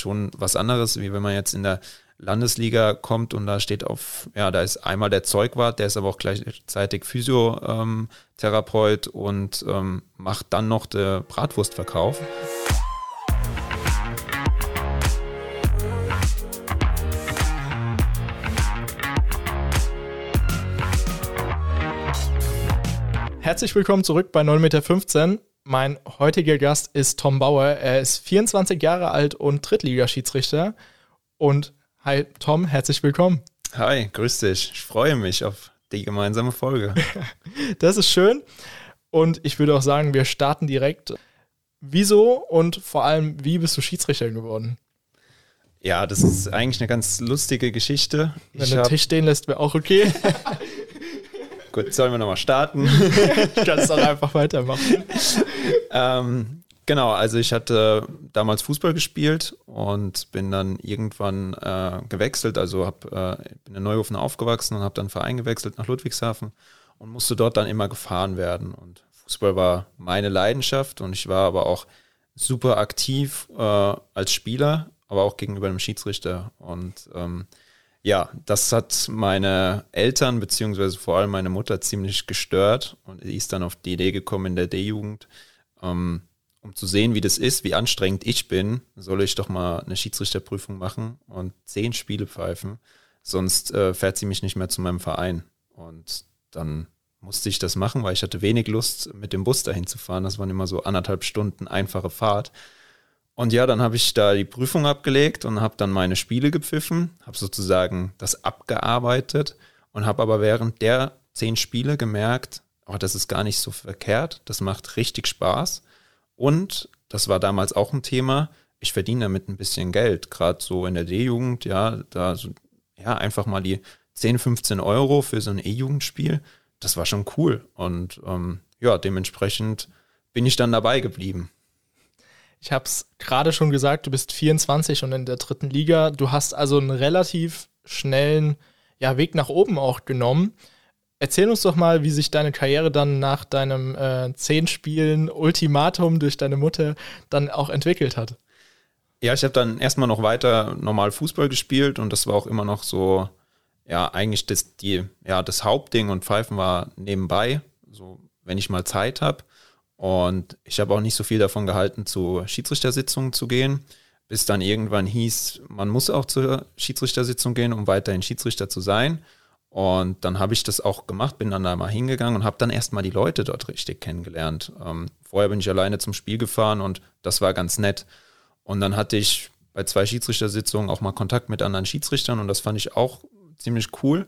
schon was anderes, wie wenn man jetzt in der Landesliga kommt und da steht auf, ja, da ist einmal der Zeugwart, der ist aber auch gleichzeitig Physiotherapeut und ähm, macht dann noch den Bratwurstverkauf. Herzlich willkommen zurück bei 9,15 Meter. Mein heutiger Gast ist Tom Bauer. Er ist 24 Jahre alt und Drittligaschiedsrichter. Und hi Tom, herzlich willkommen. Hi, grüß dich. Ich freue mich auf die gemeinsame Folge. das ist schön. Und ich würde auch sagen, wir starten direkt. Wieso und vor allem, wie bist du Schiedsrichter geworden? Ja, das ist eigentlich eine ganz lustige Geschichte. Wenn du den Tisch stehen lässt, wäre auch okay. Gut, sollen wir nochmal starten? ich kann es doch einfach weitermachen. ähm, genau, also ich hatte damals Fußball gespielt und bin dann irgendwann äh, gewechselt. Also hab, äh, bin in Neuhofen aufgewachsen und habe dann Verein gewechselt nach Ludwigshafen und musste dort dann immer gefahren werden. Und Fußball war meine Leidenschaft und ich war aber auch super aktiv äh, als Spieler, aber auch gegenüber dem Schiedsrichter. Und ähm, ja, das hat meine Eltern beziehungsweise vor allem meine Mutter ziemlich gestört und ist dann auf die Idee gekommen in der D-Jugend, ähm, um zu sehen, wie das ist, wie anstrengend ich bin, soll ich doch mal eine Schiedsrichterprüfung machen und zehn Spiele pfeifen, sonst äh, fährt sie mich nicht mehr zu meinem Verein. Und dann musste ich das machen, weil ich hatte wenig Lust, mit dem Bus dahin zu fahren. Das waren immer so anderthalb Stunden einfache Fahrt. Und ja, dann habe ich da die Prüfung abgelegt und habe dann meine Spiele gepfiffen, habe sozusagen das abgearbeitet und habe aber während der zehn Spiele gemerkt, oh, das ist gar nicht so verkehrt, das macht richtig Spaß. Und das war damals auch ein Thema, ich verdiene damit ein bisschen Geld, gerade so in der D-Jugend, ja, da so, ja, einfach mal die 10, 15 Euro für so ein E-Jugendspiel, das war schon cool. Und ähm, ja, dementsprechend bin ich dann dabei geblieben. Ich habe es gerade schon gesagt, du bist 24 und in der dritten Liga. Du hast also einen relativ schnellen ja, Weg nach oben auch genommen. Erzähl uns doch mal, wie sich deine Karriere dann nach deinem äh, zehn Spielen Ultimatum durch deine Mutter dann auch entwickelt hat. Ja, ich habe dann erstmal noch weiter normal Fußball gespielt und das war auch immer noch so, ja, eigentlich das, die, ja, das Hauptding und Pfeifen war nebenbei, so wenn ich mal Zeit habe. Und ich habe auch nicht so viel davon gehalten, zu Schiedsrichtersitzungen zu gehen, bis dann irgendwann hieß, man muss auch zur Schiedsrichtersitzung gehen, um weiterhin Schiedsrichter zu sein. Und dann habe ich das auch gemacht, bin dann da mal hingegangen und habe dann erstmal die Leute dort richtig kennengelernt. Ähm, vorher bin ich alleine zum Spiel gefahren und das war ganz nett. Und dann hatte ich bei zwei Schiedsrichtersitzungen auch mal Kontakt mit anderen Schiedsrichtern und das fand ich auch ziemlich cool.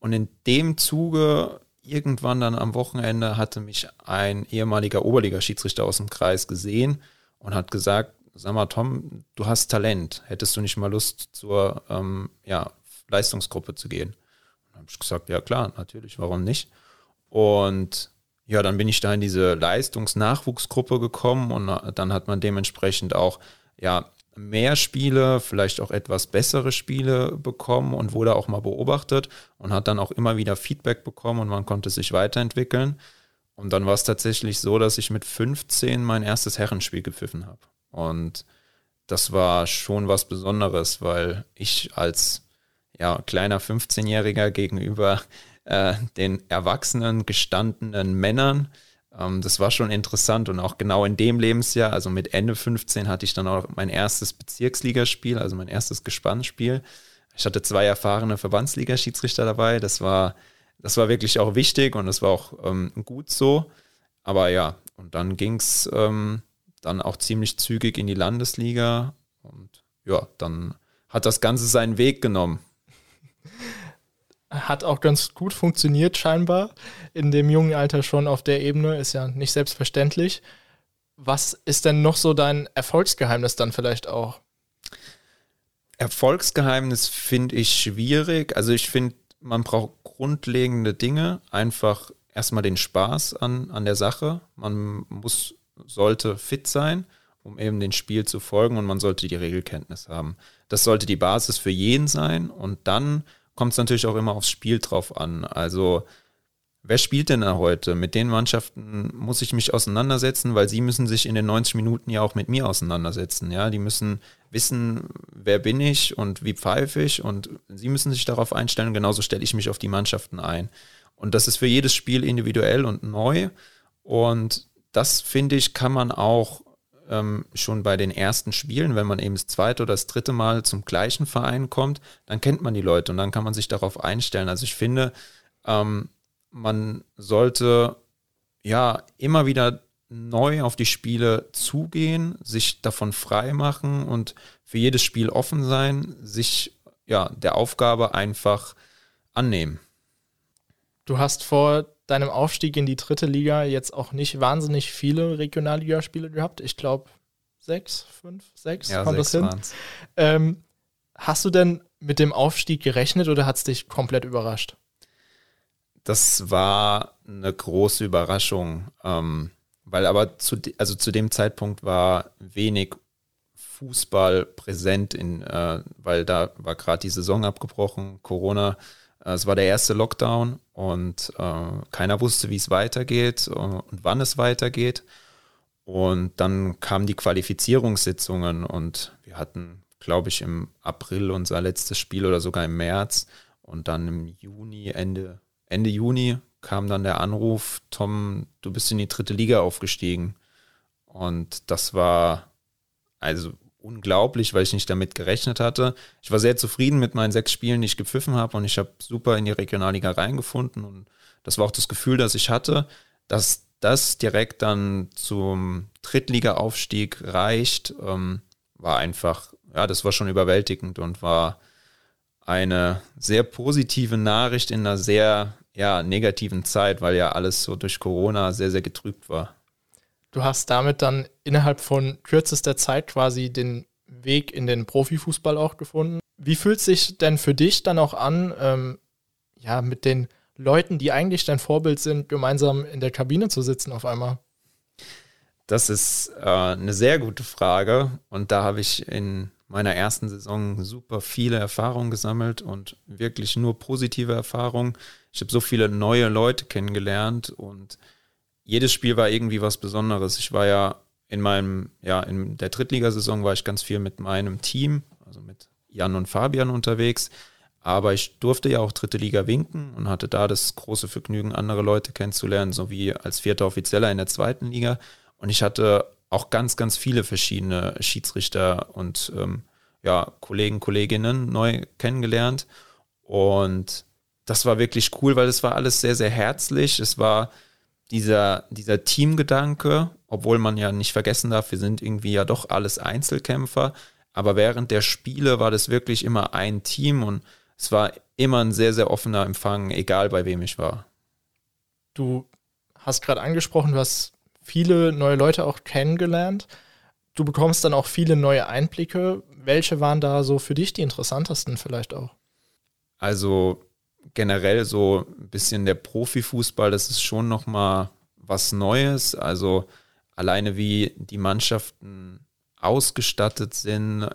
Und in dem Zuge irgendwann dann am Wochenende hatte mich ein ehemaliger Oberliga-Schiedsrichter aus dem Kreis gesehen und hat gesagt, sag mal, Tom, du hast Talent. Hättest du nicht mal Lust, zur ähm, ja, Leistungsgruppe zu gehen? Und habe ich gesagt, ja klar, natürlich, warum nicht? Und ja, dann bin ich da in diese Leistungsnachwuchsgruppe gekommen und dann hat man dementsprechend auch ja mehr Spiele, vielleicht auch etwas bessere Spiele bekommen und wurde auch mal beobachtet und hat dann auch immer wieder Feedback bekommen und man konnte sich weiterentwickeln. Und dann war es tatsächlich so, dass ich mit 15 mein erstes Herrenspiel gepfiffen habe. Und das war schon was Besonderes, weil ich als ja, kleiner 15-Jähriger gegenüber äh, den erwachsenen, gestandenen Männern das war schon interessant und auch genau in dem Lebensjahr, also mit Ende 15, hatte ich dann auch mein erstes Bezirksligaspiel, also mein erstes Gespannspiel. Ich hatte zwei erfahrene Verbandsliga-Schiedsrichter dabei. Das war, das war wirklich auch wichtig und das war auch ähm, gut so. Aber ja, und dann ging es ähm, dann auch ziemlich zügig in die Landesliga und ja, dann hat das Ganze seinen Weg genommen hat auch ganz gut funktioniert scheinbar in dem jungen Alter schon auf der Ebene, ist ja nicht selbstverständlich. Was ist denn noch so dein Erfolgsgeheimnis dann vielleicht auch? Erfolgsgeheimnis finde ich schwierig. Also ich finde, man braucht grundlegende Dinge, einfach erstmal den Spaß an, an der Sache. Man muss, sollte fit sein, um eben dem Spiel zu folgen und man sollte die Regelkenntnis haben. Das sollte die Basis für jeden sein und dann kommt es natürlich auch immer aufs Spiel drauf an. Also wer spielt denn da heute? Mit den Mannschaften muss ich mich auseinandersetzen, weil sie müssen sich in den 90 Minuten ja auch mit mir auseinandersetzen. Ja, die müssen wissen, wer bin ich und wie pfeife ich und sie müssen sich darauf einstellen. Genauso stelle ich mich auf die Mannschaften ein. Und das ist für jedes Spiel individuell und neu. Und das finde ich, kann man auch ähm, schon bei den ersten Spielen, wenn man eben das zweite oder das dritte Mal zum gleichen Verein kommt, dann kennt man die Leute und dann kann man sich darauf einstellen. Also ich finde, ähm, man sollte ja immer wieder neu auf die Spiele zugehen, sich davon frei machen und für jedes Spiel offen sein, sich ja der Aufgabe einfach annehmen. Du hast vor deinem Aufstieg in die dritte Liga jetzt auch nicht wahnsinnig viele Regionalligaspiele gehabt. Ich glaube sechs, fünf, sechs, ja, kommt sechs das hin? Ähm, hast du denn mit dem Aufstieg gerechnet oder hat es dich komplett überrascht? Das war eine große Überraschung, ähm, weil aber zu, also zu dem Zeitpunkt war wenig Fußball präsent, in, äh, weil da war gerade die Saison abgebrochen, Corona. Äh, es war der erste Lockdown und äh, keiner wusste, wie es weitergeht äh, und wann es weitergeht. Und dann kamen die Qualifizierungssitzungen und wir hatten, glaube ich, im April unser letztes Spiel oder sogar im März. Und dann im Juni, Ende Ende Juni kam dann der Anruf, Tom, du bist in die dritte Liga aufgestiegen. Und das war also unglaublich, weil ich nicht damit gerechnet hatte. Ich war sehr zufrieden mit meinen sechs Spielen, die ich gepfiffen habe und ich habe super in die Regionalliga reingefunden und das war auch das Gefühl, das ich hatte, dass das direkt dann zum Drittliga-Aufstieg reicht, ähm, war einfach, ja, das war schon überwältigend und war eine sehr positive Nachricht in einer sehr ja, negativen Zeit, weil ja alles so durch Corona sehr, sehr getrübt war. Du hast damit dann innerhalb von kürzester Zeit quasi den Weg in den Profifußball auch gefunden. Wie fühlt es sich denn für dich dann auch an, ähm, ja, mit den Leuten, die eigentlich dein Vorbild sind, gemeinsam in der Kabine zu sitzen auf einmal? Das ist äh, eine sehr gute Frage und da habe ich in meiner ersten Saison super viele Erfahrungen gesammelt und wirklich nur positive Erfahrungen. Ich habe so viele neue Leute kennengelernt und jedes Spiel war irgendwie was Besonderes. Ich war ja in meinem, ja, in der Drittligasaison war ich ganz viel mit meinem Team, also mit Jan und Fabian unterwegs. Aber ich durfte ja auch dritte Liga winken und hatte da das große Vergnügen, andere Leute kennenzulernen, sowie als vierter Offizieller in der zweiten Liga. Und ich hatte auch ganz, ganz viele verschiedene Schiedsrichter und ähm, ja, Kollegen, Kolleginnen neu kennengelernt. Und das war wirklich cool, weil es war alles sehr, sehr herzlich. Es war dieser, dieser Teamgedanke, obwohl man ja nicht vergessen darf, wir sind irgendwie ja doch alles Einzelkämpfer. Aber während der Spiele war das wirklich immer ein Team und es war immer ein sehr, sehr offener Empfang, egal bei wem ich war. Du hast gerade angesprochen, du hast viele neue Leute auch kennengelernt. Du bekommst dann auch viele neue Einblicke. Welche waren da so für dich die interessantesten vielleicht auch? Also generell so ein bisschen der Profifußball, das ist schon noch mal was Neues. Also alleine wie die Mannschaften ausgestattet sind,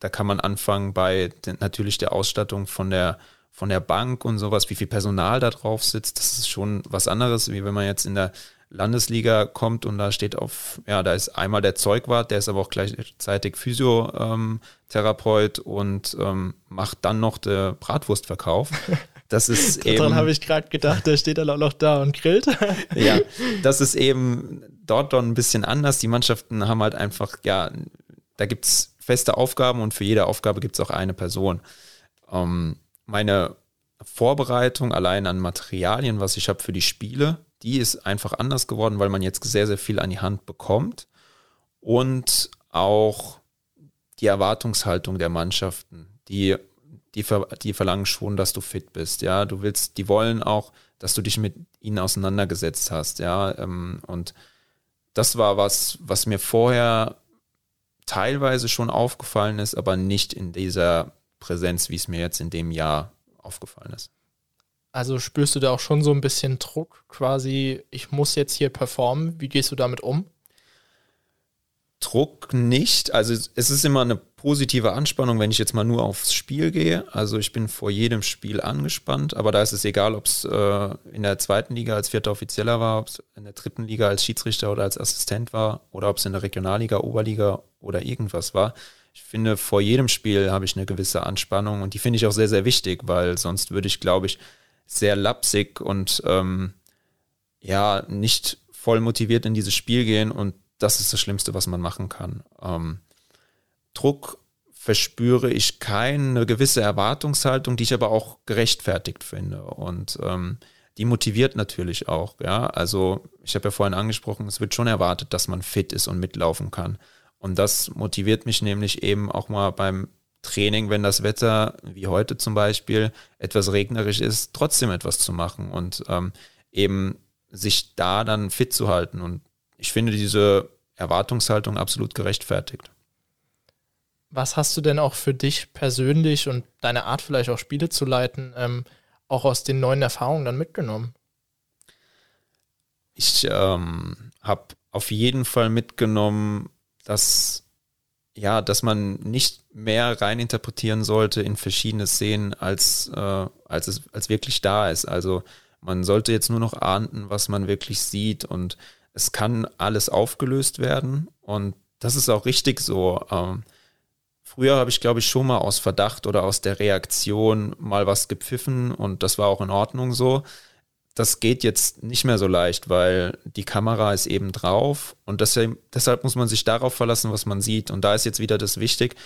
da kann man anfangen bei den, natürlich der Ausstattung von der von der Bank und sowas, wie viel Personal da drauf sitzt. Das ist schon was anderes, wie wenn man jetzt in der Landesliga kommt und da steht auf, ja, da ist einmal der Zeugwart, der ist aber auch gleichzeitig Physiotherapeut und ähm, macht dann noch den Bratwurstverkauf. Das ist Daran eben. habe ich gerade gedacht, der steht dann auch noch da und grillt. ja, das ist eben dort dann ein bisschen anders. Die Mannschaften haben halt einfach, ja, da gibt es feste Aufgaben und für jede Aufgabe gibt es auch eine Person. Ähm, meine Vorbereitung allein an Materialien, was ich habe für die Spiele, die ist einfach anders geworden, weil man jetzt sehr, sehr viel an die Hand bekommt und auch die Erwartungshaltung der Mannschaften, die, die, die verlangen schon, dass du fit bist, ja, du willst, die wollen auch, dass du dich mit ihnen auseinandergesetzt hast, ja, ähm, und das war was, was mir vorher teilweise schon aufgefallen ist, aber nicht in dieser Präsenz, wie es mir jetzt in dem Jahr aufgefallen ist. Also spürst du da auch schon so ein bisschen Druck, quasi, ich muss jetzt hier performen. Wie gehst du damit um? Druck nicht. Also es ist immer eine positive Anspannung, wenn ich jetzt mal nur aufs Spiel gehe. Also ich bin vor jedem Spiel angespannt, aber da ist es egal, ob es äh, in der zweiten Liga als vierter Offizieller war, ob es in der dritten Liga als Schiedsrichter oder als Assistent war oder ob es in der Regionalliga, Oberliga oder irgendwas war. Ich finde, vor jedem Spiel habe ich eine gewisse Anspannung und die finde ich auch sehr, sehr wichtig, weil sonst würde ich, glaube ich, sehr lapsig und ähm, ja, nicht voll motiviert in dieses Spiel gehen und das ist das Schlimmste, was man machen kann. Ähm, Druck verspüre ich keine gewisse Erwartungshaltung, die ich aber auch gerechtfertigt finde. Und ähm, die motiviert natürlich auch. Ja, also ich habe ja vorhin angesprochen, es wird schon erwartet, dass man fit ist und mitlaufen kann. Und das motiviert mich nämlich eben auch mal beim Training, wenn das Wetter, wie heute zum Beispiel, etwas regnerisch ist, trotzdem etwas zu machen und ähm, eben sich da dann fit zu halten. Und ich finde diese Erwartungshaltung absolut gerechtfertigt. Was hast du denn auch für dich persönlich und deine Art vielleicht auch Spiele zu leiten, ähm, auch aus den neuen Erfahrungen dann mitgenommen? Ich ähm, habe auf jeden Fall mitgenommen, dass ja, dass man nicht mehr reininterpretieren sollte in verschiedene Szenen, als, äh, als es als wirklich da ist. Also man sollte jetzt nur noch ahnden, was man wirklich sieht und es kann alles aufgelöst werden und das ist auch richtig so. Ähm, Früher habe ich, glaube ich, schon mal aus Verdacht oder aus der Reaktion mal was gepfiffen und das war auch in Ordnung so. Das geht jetzt nicht mehr so leicht, weil die Kamera ist eben drauf und deshalb, deshalb muss man sich darauf verlassen, was man sieht. Und da ist jetzt wieder das wichtig,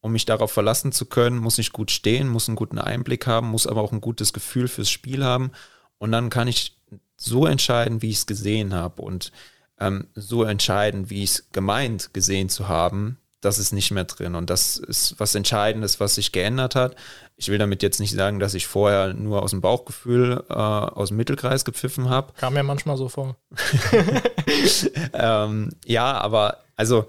um mich darauf verlassen zu können, muss ich gut stehen, muss einen guten Einblick haben, muss aber auch ein gutes Gefühl fürs Spiel haben. Und dann kann ich so entscheiden, wie ich es gesehen habe und ähm, so entscheiden, wie ich es gemeint gesehen zu haben, das ist nicht mehr drin. Und das ist was Entscheidendes, was sich geändert hat. Ich will damit jetzt nicht sagen, dass ich vorher nur aus dem Bauchgefühl, äh, aus dem Mittelkreis gepfiffen habe. Kam mir manchmal so vor. ähm, ja, aber also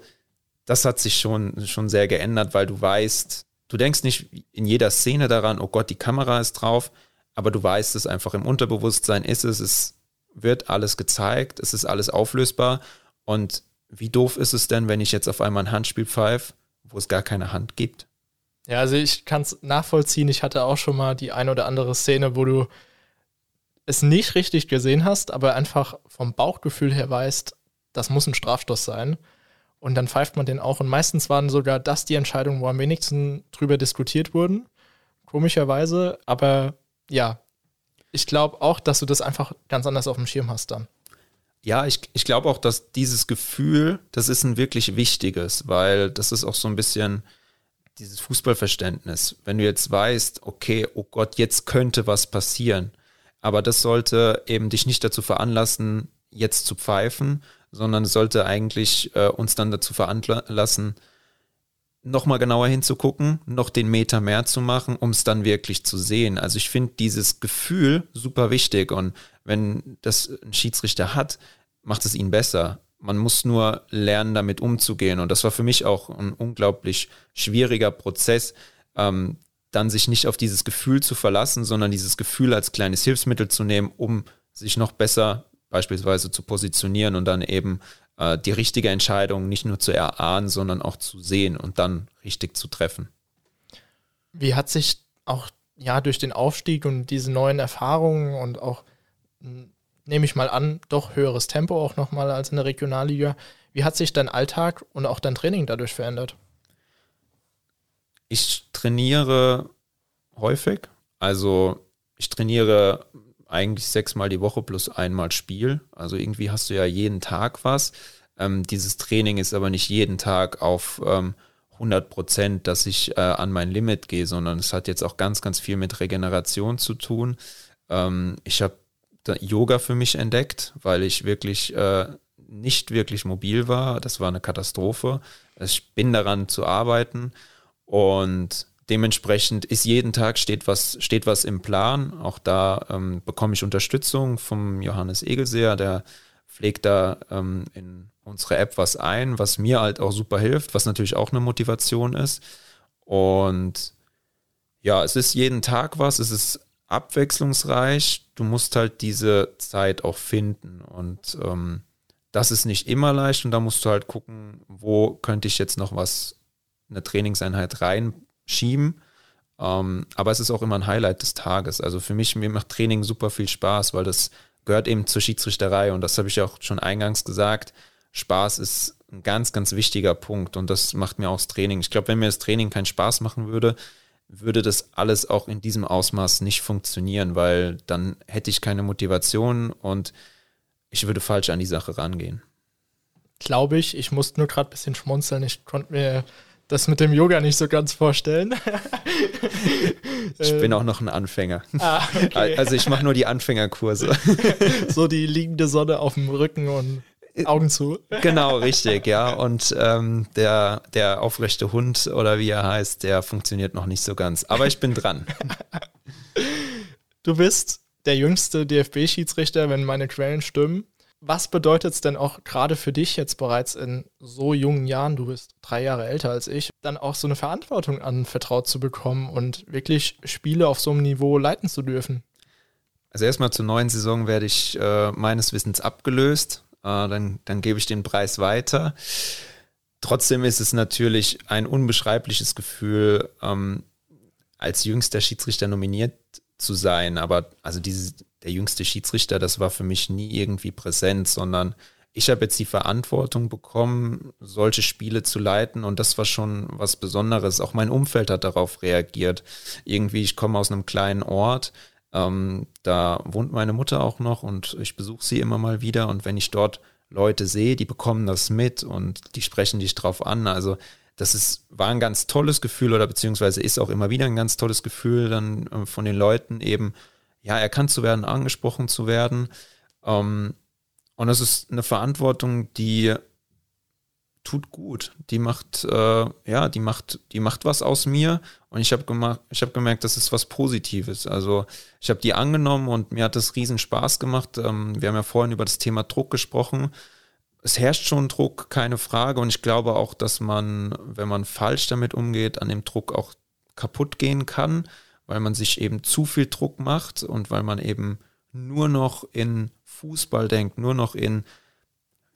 das hat sich schon, schon sehr geändert, weil du weißt, du denkst nicht in jeder Szene daran, oh Gott, die Kamera ist drauf, aber du weißt es einfach im Unterbewusstsein ist es, es wird alles gezeigt, es ist alles auflösbar und wie doof ist es denn, wenn ich jetzt auf einmal ein Handspiel pfeife, wo es gar keine Hand gibt? Ja, also ich kann es nachvollziehen. Ich hatte auch schon mal die eine oder andere Szene, wo du es nicht richtig gesehen hast, aber einfach vom Bauchgefühl her weißt, das muss ein Strafstoß sein. Und dann pfeift man den auch. Und meistens waren sogar das die Entscheidungen, wo am wenigsten drüber diskutiert wurden. Komischerweise. Aber ja, ich glaube auch, dass du das einfach ganz anders auf dem Schirm hast dann. Ja, ich, ich glaube auch, dass dieses Gefühl, das ist ein wirklich wichtiges, weil das ist auch so ein bisschen dieses Fußballverständnis. Wenn du jetzt weißt, okay, oh Gott, jetzt könnte was passieren, aber das sollte eben dich nicht dazu veranlassen, jetzt zu pfeifen, sondern es sollte eigentlich äh, uns dann dazu veranlassen, nochmal genauer hinzugucken, noch den Meter mehr zu machen, um es dann wirklich zu sehen. Also ich finde dieses Gefühl super wichtig und wenn das ein Schiedsrichter hat, macht es ihn besser. Man muss nur lernen, damit umzugehen. Und das war für mich auch ein unglaublich schwieriger Prozess, ähm, dann sich nicht auf dieses Gefühl zu verlassen, sondern dieses Gefühl als kleines Hilfsmittel zu nehmen, um sich noch besser beispielsweise zu positionieren und dann eben äh, die richtige Entscheidung nicht nur zu erahnen, sondern auch zu sehen und dann richtig zu treffen. Wie hat sich auch ja durch den Aufstieg und diese neuen Erfahrungen und auch nehme ich mal an, doch höheres Tempo auch nochmal als in der Regionalliga. Wie hat sich dein Alltag und auch dein Training dadurch verändert? Ich trainiere häufig. Also ich trainiere eigentlich sechsmal die Woche plus einmal Spiel. Also irgendwie hast du ja jeden Tag was. Ähm, dieses Training ist aber nicht jeden Tag auf ähm, 100 Prozent, dass ich äh, an mein Limit gehe, sondern es hat jetzt auch ganz, ganz viel mit Regeneration zu tun. Ähm, ich habe Yoga für mich entdeckt, weil ich wirklich äh, nicht wirklich mobil war. Das war eine Katastrophe. Ich bin daran zu arbeiten und dementsprechend ist jeden Tag steht was, steht was im Plan. Auch da ähm, bekomme ich Unterstützung vom Johannes Egelseer, der pflegt da ähm, in unsere App was ein, was mir halt auch super hilft, was natürlich auch eine Motivation ist. Und ja, es ist jeden Tag was, es ist abwechslungsreich. Du musst halt diese Zeit auch finden. Und ähm, das ist nicht immer leicht und da musst du halt gucken, wo könnte ich jetzt noch was eine Trainingseinheit reinschieben. Ähm, aber es ist auch immer ein Highlight des Tages. Also für mich, mir macht Training super viel Spaß, weil das gehört eben zur Schiedsrichterei und das habe ich auch schon eingangs gesagt. Spaß ist ein ganz, ganz wichtiger Punkt und das macht mir auch das Training. Ich glaube, wenn mir das Training keinen Spaß machen würde, würde das alles auch in diesem Ausmaß nicht funktionieren, weil dann hätte ich keine Motivation und ich würde falsch an die Sache rangehen. Glaube ich. Ich musste nur gerade ein bisschen schmunzeln. Ich konnte mir das mit dem Yoga nicht so ganz vorstellen. ich bin auch noch ein Anfänger. Ah, okay. Also ich mache nur die Anfängerkurse. so die liegende Sonne auf dem Rücken und Augen zu. Genau, richtig, ja. Und ähm, der, der aufrechte Hund oder wie er heißt, der funktioniert noch nicht so ganz. Aber ich bin dran. Du bist der jüngste DFB-Schiedsrichter, wenn meine Quellen stimmen. Was bedeutet es denn auch gerade für dich jetzt bereits in so jungen Jahren, du bist drei Jahre älter als ich, dann auch so eine Verantwortung anvertraut zu bekommen und wirklich Spiele auf so einem Niveau leiten zu dürfen? Also erstmal zur neuen Saison werde ich äh, meines Wissens abgelöst. Äh, dann, dann gebe ich den Preis weiter. Trotzdem ist es natürlich ein unbeschreibliches Gefühl, ähm, als jüngster Schiedsrichter nominiert zu sein. Aber also dieses, der jüngste Schiedsrichter, das war für mich nie irgendwie präsent, sondern ich habe jetzt die Verantwortung bekommen, solche Spiele zu leiten und das war schon was Besonderes. Auch mein Umfeld hat darauf reagiert. Irgendwie, ich komme aus einem kleinen Ort, ähm, da wohnt meine Mutter auch noch und ich besuche sie immer mal wieder und wenn ich dort Leute sehe, die bekommen das mit und die sprechen dich drauf an. Also das ist, war ein ganz tolles Gefühl oder beziehungsweise ist auch immer wieder ein ganz tolles Gefühl, dann äh, von den Leuten eben, ja, erkannt zu werden, angesprochen zu werden. Ähm, und das ist eine Verantwortung, die tut gut. Die macht, äh, ja, die macht, die macht was aus mir. Und ich habe gemacht, gemerkt, das ist was Positives. Also ich habe die angenommen und mir hat das riesen Spaß gemacht. Ähm, wir haben ja vorhin über das Thema Druck gesprochen es herrscht schon Druck, keine Frage. Und ich glaube auch, dass man, wenn man falsch damit umgeht, an dem Druck auch kaputt gehen kann, weil man sich eben zu viel Druck macht und weil man eben nur noch in Fußball denkt, nur noch in,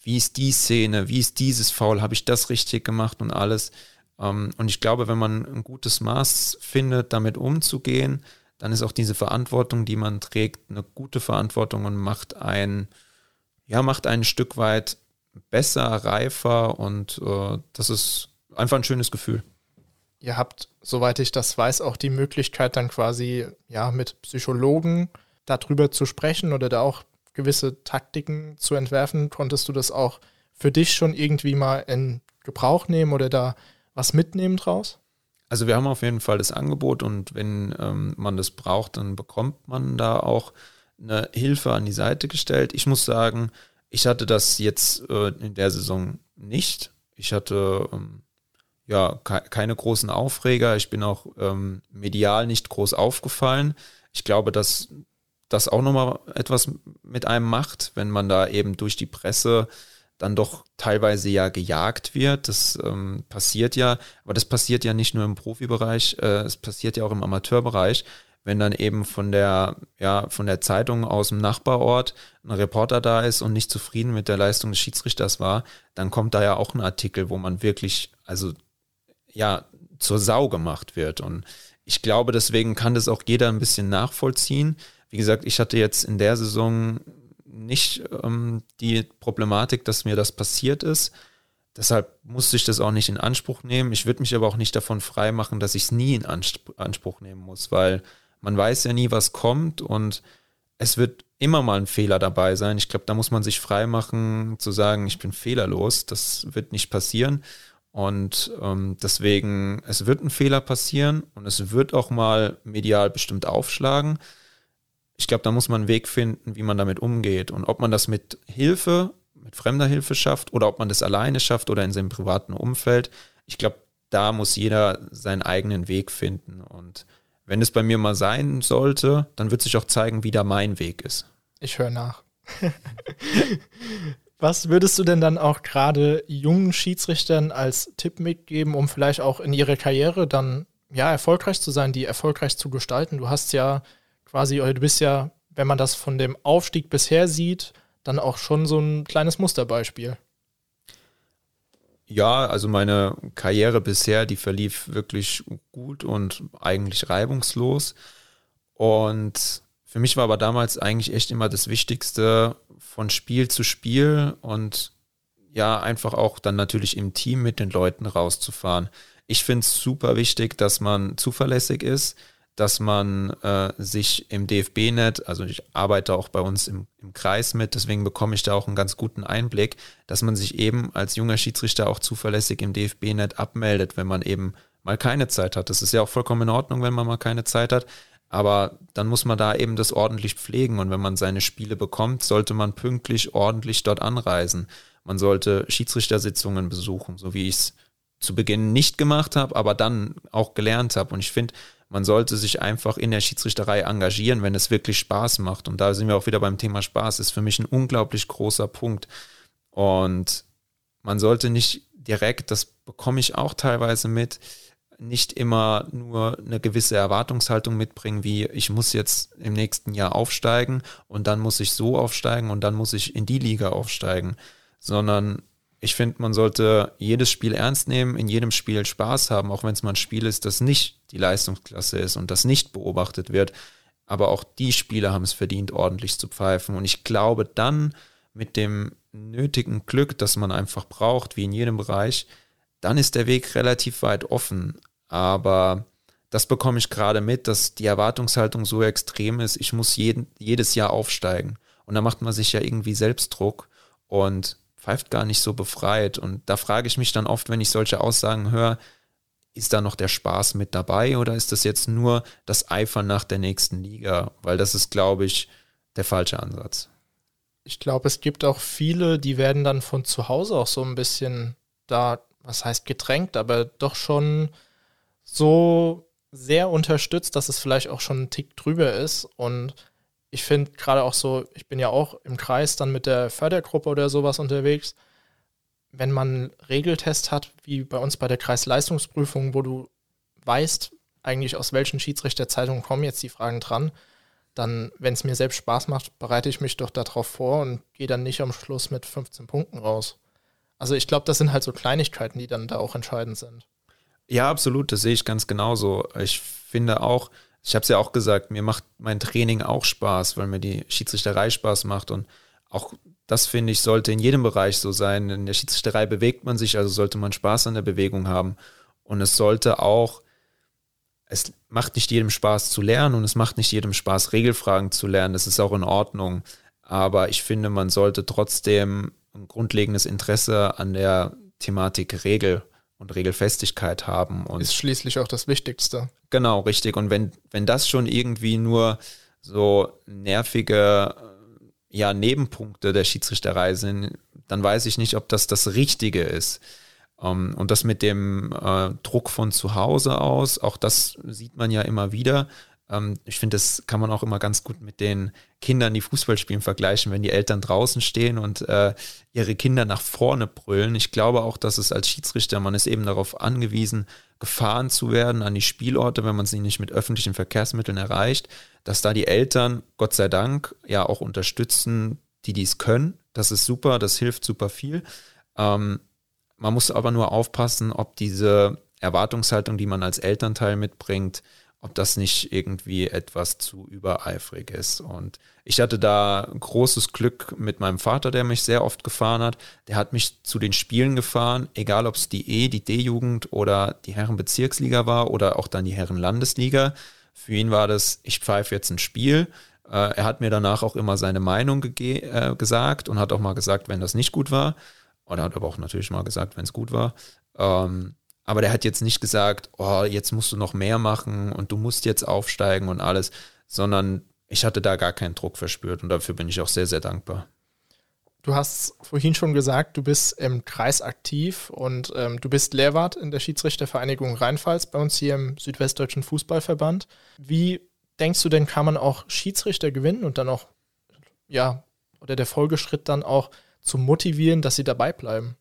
wie ist die Szene, wie ist dieses Foul, habe ich das richtig gemacht und alles. Ähm, und ich glaube, wenn man ein gutes Maß findet, damit umzugehen, dann ist auch diese Verantwortung, die man trägt, eine gute Verantwortung und macht ein, ja, macht ein Stück weit besser, reifer und äh, das ist einfach ein schönes Gefühl. Ihr habt, soweit ich das weiß, auch die Möglichkeit, dann quasi ja mit Psychologen darüber zu sprechen oder da auch gewisse Taktiken zu entwerfen. Konntest du das auch für dich schon irgendwie mal in Gebrauch nehmen oder da was mitnehmen draus? Also wir haben auf jeden Fall das Angebot und wenn ähm, man das braucht, dann bekommt man da auch eine Hilfe an die Seite gestellt. Ich muss sagen, ich hatte das jetzt äh, in der Saison nicht. Ich hatte ähm, ja ke keine großen Aufreger. Ich bin auch ähm, medial nicht groß aufgefallen. Ich glaube, dass das auch nochmal etwas mit einem macht, wenn man da eben durch die Presse dann doch teilweise ja gejagt wird. Das ähm, passiert ja, aber das passiert ja nicht nur im Profibereich, äh, es passiert ja auch im Amateurbereich wenn dann eben von der, ja, von der Zeitung aus dem Nachbarort ein Reporter da ist und nicht zufrieden mit der Leistung des Schiedsrichters war, dann kommt da ja auch ein Artikel, wo man wirklich, also ja, zur Sau gemacht wird. Und ich glaube, deswegen kann das auch jeder ein bisschen nachvollziehen. Wie gesagt, ich hatte jetzt in der Saison nicht ähm, die Problematik, dass mir das passiert ist. Deshalb musste ich das auch nicht in Anspruch nehmen. Ich würde mich aber auch nicht davon freimachen, dass ich es nie in Anspruch nehmen muss, weil man weiß ja nie, was kommt und es wird immer mal ein Fehler dabei sein. Ich glaube, da muss man sich frei machen, zu sagen, ich bin fehlerlos. Das wird nicht passieren. Und ähm, deswegen, es wird ein Fehler passieren und es wird auch mal medial bestimmt aufschlagen. Ich glaube, da muss man einen Weg finden, wie man damit umgeht. Und ob man das mit Hilfe, mit fremder Hilfe schafft oder ob man das alleine schafft oder in seinem privaten Umfeld, ich glaube, da muss jeder seinen eigenen Weg finden. Und wenn es bei mir mal sein sollte, dann wird sich auch zeigen, wie da mein Weg ist. Ich höre nach. Was würdest du denn dann auch gerade jungen Schiedsrichtern als Tipp mitgeben, um vielleicht auch in ihrer Karriere dann ja erfolgreich zu sein, die erfolgreich zu gestalten? Du hast ja quasi, oder du bist ja, wenn man das von dem Aufstieg bisher sieht, dann auch schon so ein kleines Musterbeispiel. Ja, also meine Karriere bisher, die verlief wirklich gut und eigentlich reibungslos. Und für mich war aber damals eigentlich echt immer das Wichtigste von Spiel zu Spiel und ja, einfach auch dann natürlich im Team mit den Leuten rauszufahren. Ich finde es super wichtig, dass man zuverlässig ist, dass man äh, sich im DFB-Net, also ich arbeite auch bei uns im, im Kreis mit, deswegen bekomme ich da auch einen ganz guten Einblick, dass man sich eben als junger Schiedsrichter auch zuverlässig im DFB-Net abmeldet, wenn man eben mal keine Zeit hat. Das ist ja auch vollkommen in Ordnung, wenn man mal keine Zeit hat. Aber dann muss man da eben das ordentlich pflegen und wenn man seine Spiele bekommt, sollte man pünktlich ordentlich dort anreisen. Man sollte Schiedsrichtersitzungen besuchen, so wie ich es zu Beginn nicht gemacht habe, aber dann auch gelernt habe. Und ich finde, man sollte sich einfach in der Schiedsrichterei engagieren, wenn es wirklich Spaß macht. Und da sind wir auch wieder beim Thema Spaß. Ist für mich ein unglaublich großer Punkt. Und man sollte nicht direkt, das bekomme ich auch teilweise mit, nicht immer nur eine gewisse Erwartungshaltung mitbringen, wie ich muss jetzt im nächsten Jahr aufsteigen und dann muss ich so aufsteigen und dann muss ich in die Liga aufsteigen, sondern ich finde, man sollte jedes Spiel ernst nehmen, in jedem Spiel Spaß haben, auch wenn es mal ein Spiel ist, das nicht die Leistungsklasse ist und das nicht beobachtet wird. Aber auch die Spieler haben es verdient, ordentlich zu pfeifen. Und ich glaube, dann mit dem nötigen Glück, das man einfach braucht, wie in jedem Bereich, dann ist der Weg relativ weit offen. Aber das bekomme ich gerade mit, dass die Erwartungshaltung so extrem ist, ich muss jeden, jedes Jahr aufsteigen. Und da macht man sich ja irgendwie Selbstdruck. Und pfeift gar nicht so befreit. Und da frage ich mich dann oft, wenn ich solche Aussagen höre, ist da noch der Spaß mit dabei oder ist das jetzt nur das Eifern nach der nächsten Liga? Weil das ist, glaube ich, der falsche Ansatz. Ich glaube, es gibt auch viele, die werden dann von zu Hause auch so ein bisschen da, was heißt gedrängt, aber doch schon so sehr unterstützt, dass es vielleicht auch schon ein Tick drüber ist und ich finde gerade auch so, ich bin ja auch im Kreis dann mit der Fördergruppe oder sowas unterwegs. Wenn man Regeltest hat, wie bei uns bei der Kreisleistungsprüfung, wo du weißt, eigentlich aus welchen Schiedsrichterzeitungen kommen jetzt die Fragen dran, dann, wenn es mir selbst Spaß macht, bereite ich mich doch darauf vor und gehe dann nicht am Schluss mit 15 Punkten raus. Also ich glaube, das sind halt so Kleinigkeiten, die dann da auch entscheidend sind. Ja, absolut, das sehe ich ganz genauso. Ich finde auch, ich habe es ja auch gesagt, mir macht mein Training auch Spaß, weil mir die Schiedsrichterei Spaß macht. Und auch das finde ich sollte in jedem Bereich so sein. In der Schiedsrichterei bewegt man sich, also sollte man Spaß an der Bewegung haben. Und es sollte auch es macht nicht jedem Spaß zu lernen und es macht nicht jedem Spaß Regelfragen zu lernen, das ist auch in Ordnung, aber ich finde, man sollte trotzdem ein grundlegendes Interesse an der Thematik Regel und Regelfestigkeit haben. Und ist schließlich auch das Wichtigste. Genau, richtig. Und wenn, wenn das schon irgendwie nur so nervige ja, Nebenpunkte der Schiedsrichterei sind, dann weiß ich nicht, ob das das Richtige ist. Um, ähm, und das mit dem äh, Druck von zu Hause aus, auch das sieht man ja immer wieder. Ähm, ich finde, das kann man auch immer ganz gut mit den Kindern, die Fußball spielen, vergleichen, wenn die Eltern draußen stehen und äh, ihre Kinder nach vorne brüllen. Ich glaube auch, dass es als Schiedsrichter, man ist eben darauf angewiesen, gefahren zu werden an die Spielorte, wenn man sie nicht mit öffentlichen Verkehrsmitteln erreicht, dass da die Eltern, Gott sei Dank, ja auch unterstützen, die dies können. Das ist super, das hilft super viel. Ähm, man muss aber nur aufpassen, ob diese Erwartungshaltung, die man als Elternteil mitbringt, ob das nicht irgendwie etwas zu übereifrig ist. Und ich hatte da großes Glück mit meinem Vater, der mich sehr oft gefahren hat. Der hat mich zu den Spielen gefahren, egal ob es die E, die D-Jugend oder die Herrenbezirksliga war oder auch dann die Herrenlandesliga. Für ihn war das, ich pfeife jetzt ein Spiel. Äh, er hat mir danach auch immer seine Meinung äh, gesagt und hat auch mal gesagt, wenn das nicht gut war. Oder hat aber auch natürlich mal gesagt, wenn es gut war. Ähm, aber der hat jetzt nicht gesagt, oh, jetzt musst du noch mehr machen und du musst jetzt aufsteigen und alles, sondern ich hatte da gar keinen Druck verspürt und dafür bin ich auch sehr, sehr dankbar. Du hast vorhin schon gesagt, du bist im Kreis aktiv und ähm, du bist Lehrwart in der Schiedsrichtervereinigung Rheinpfalz bei uns hier im Südwestdeutschen Fußballverband. Wie denkst du denn, kann man auch Schiedsrichter gewinnen und dann auch, ja, oder der Folgeschritt dann auch zu motivieren, dass sie dabei bleiben?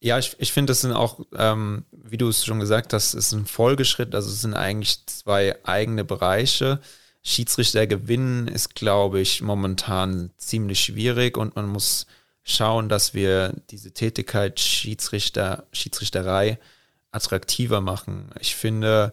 Ja, ich, ich finde, das sind auch, ähm, wie du es schon gesagt hast, ist ein Folgeschritt. Also es sind eigentlich zwei eigene Bereiche. Schiedsrichter gewinnen ist, glaube ich, momentan ziemlich schwierig und man muss schauen, dass wir diese Tätigkeit Schiedsrichter, Schiedsrichterei attraktiver machen. Ich finde,